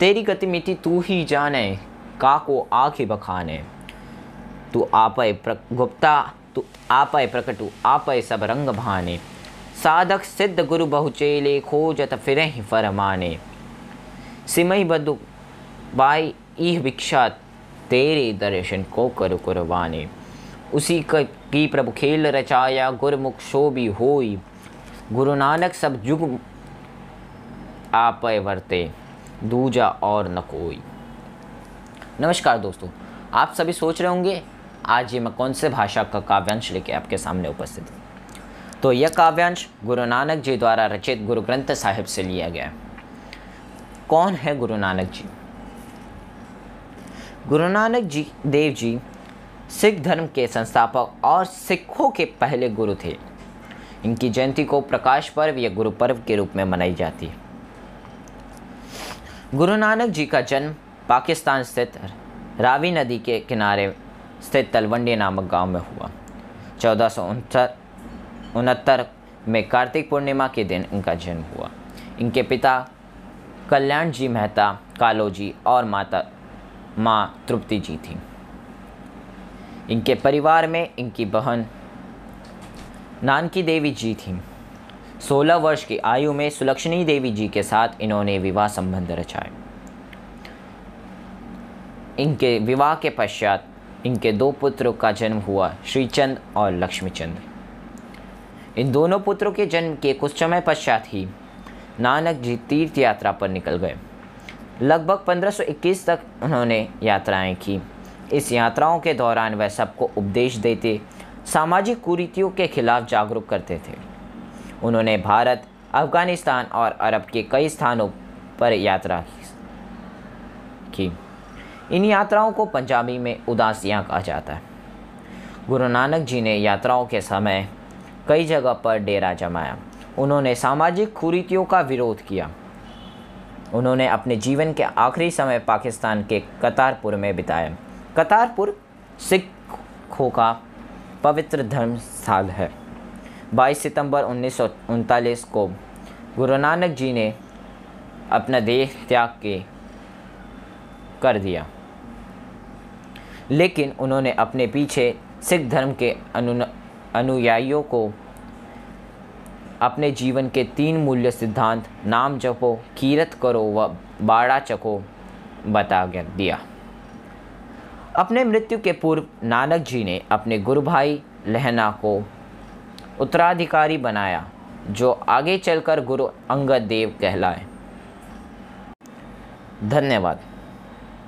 तेरी गति मिति तू ही जाने का को आँखें बखाने। तू आपय गुप्ता, तू आपय प्रकटु आपय सब रंग भाने। साधक सिद्ध गुरु बहुचेले खोजत फिर ही फरमाने। सिमई बदु बाई इह भिक्षा तेरे दर्शन को कर कुरबाने। उसी क- प्रभु खेल रचाया, गुरमुख शोभी होई। गुरु नानक सब जुग आपय वर्ते। दूजा और न कोई। नमस्कार दोस्तों, आप सभी सोच रहे होंगे, आज ये मैं कौन से भाषा का काव्यांश लेके आपके सामने उपस्थित हूँ? तो यह काव्यांश गुरु नानक जी द्वारा रचित गुरु ग्रंथ साहिब से लिया गया कौन है गुरु नानक जी? गुरु नानक जी, देव जी, सिख धर्म के संस्थापक और सिखों के पहले गुरु थे। इनकी जयंती को प्रकाश पर्व या गुरु पर्व के रूप में मनाई जाती है। गुरु नानक जी का जन्म पाकिस्तान स्थित रावी नदी के किनारे स्थित तलवंडी नामक गाँव में हुआ। चौदह में कार्तिक पूर्णिमा के दिन इनका जन्म हुआ। इनके पिता कल्याण जी मेहता, कालो जी और माता, माँ तृप्ति जी थी। इनके परिवार में इनकी बहन नानकी देवी जी थीं। सोलह वर्ष की आयु में सुलक्षणी देवी जी के साथ इन्होंने विवाह संबंध रचाए। इनके विवाह के पश्चात इनके दो पुत्रों का जन्म हुआ श्रीचंद और लक्ष्मीचंद। इन दोनों पुत्रों के जन्म के कुछ समय पश्चात ही नानक जी तीर्थ यात्रा पर निकल गए। लगभग 1521 तक उन्होंने यात्राएँ की। इस यात्राओं के दौरान वह सबको उपदेश देते, सामाजिक कुरीतियों के खिलाफ जागरूक करते थे। उन्होंने भारत, अफ़गानिस्तान और अरब के कई स्थानों पर यात्रा की। इन यात्राओं को पंजाबी में उदासियाँ कहा जाता है। गुरु नानक जी ने यात्राओं के समय कई जगह पर डेरा जमाया। उन्होंने सामाजिक कुरीतियों का विरोध किया। उन्होंने अपने जीवन के आखिरी समय पाकिस्तान के कतारपुर में बिताया। कतारपुर सिखों का पवित्र धर्म स्थल है। 22 सितंबर उन्नीस सौ उनतालीस को गुरु नानक जी ने अपना देह त्याग के कर दिया। लेकिन उन्होंने अपने पीछे सिख धर्म के अनु अनुयायियों को अपने जीवन के तीन मूल्य सिद्धांत, नाम जपो, कीरत करो व बाड़ा चको बता दिया। अपने मृत्यु के पूर्व नानक जी ने अपने गुरु भाई लहना को उत्तराधिकारी बनाया जो आगे चलकर गुरु अंगद देव कहलाए। धन्यवाद।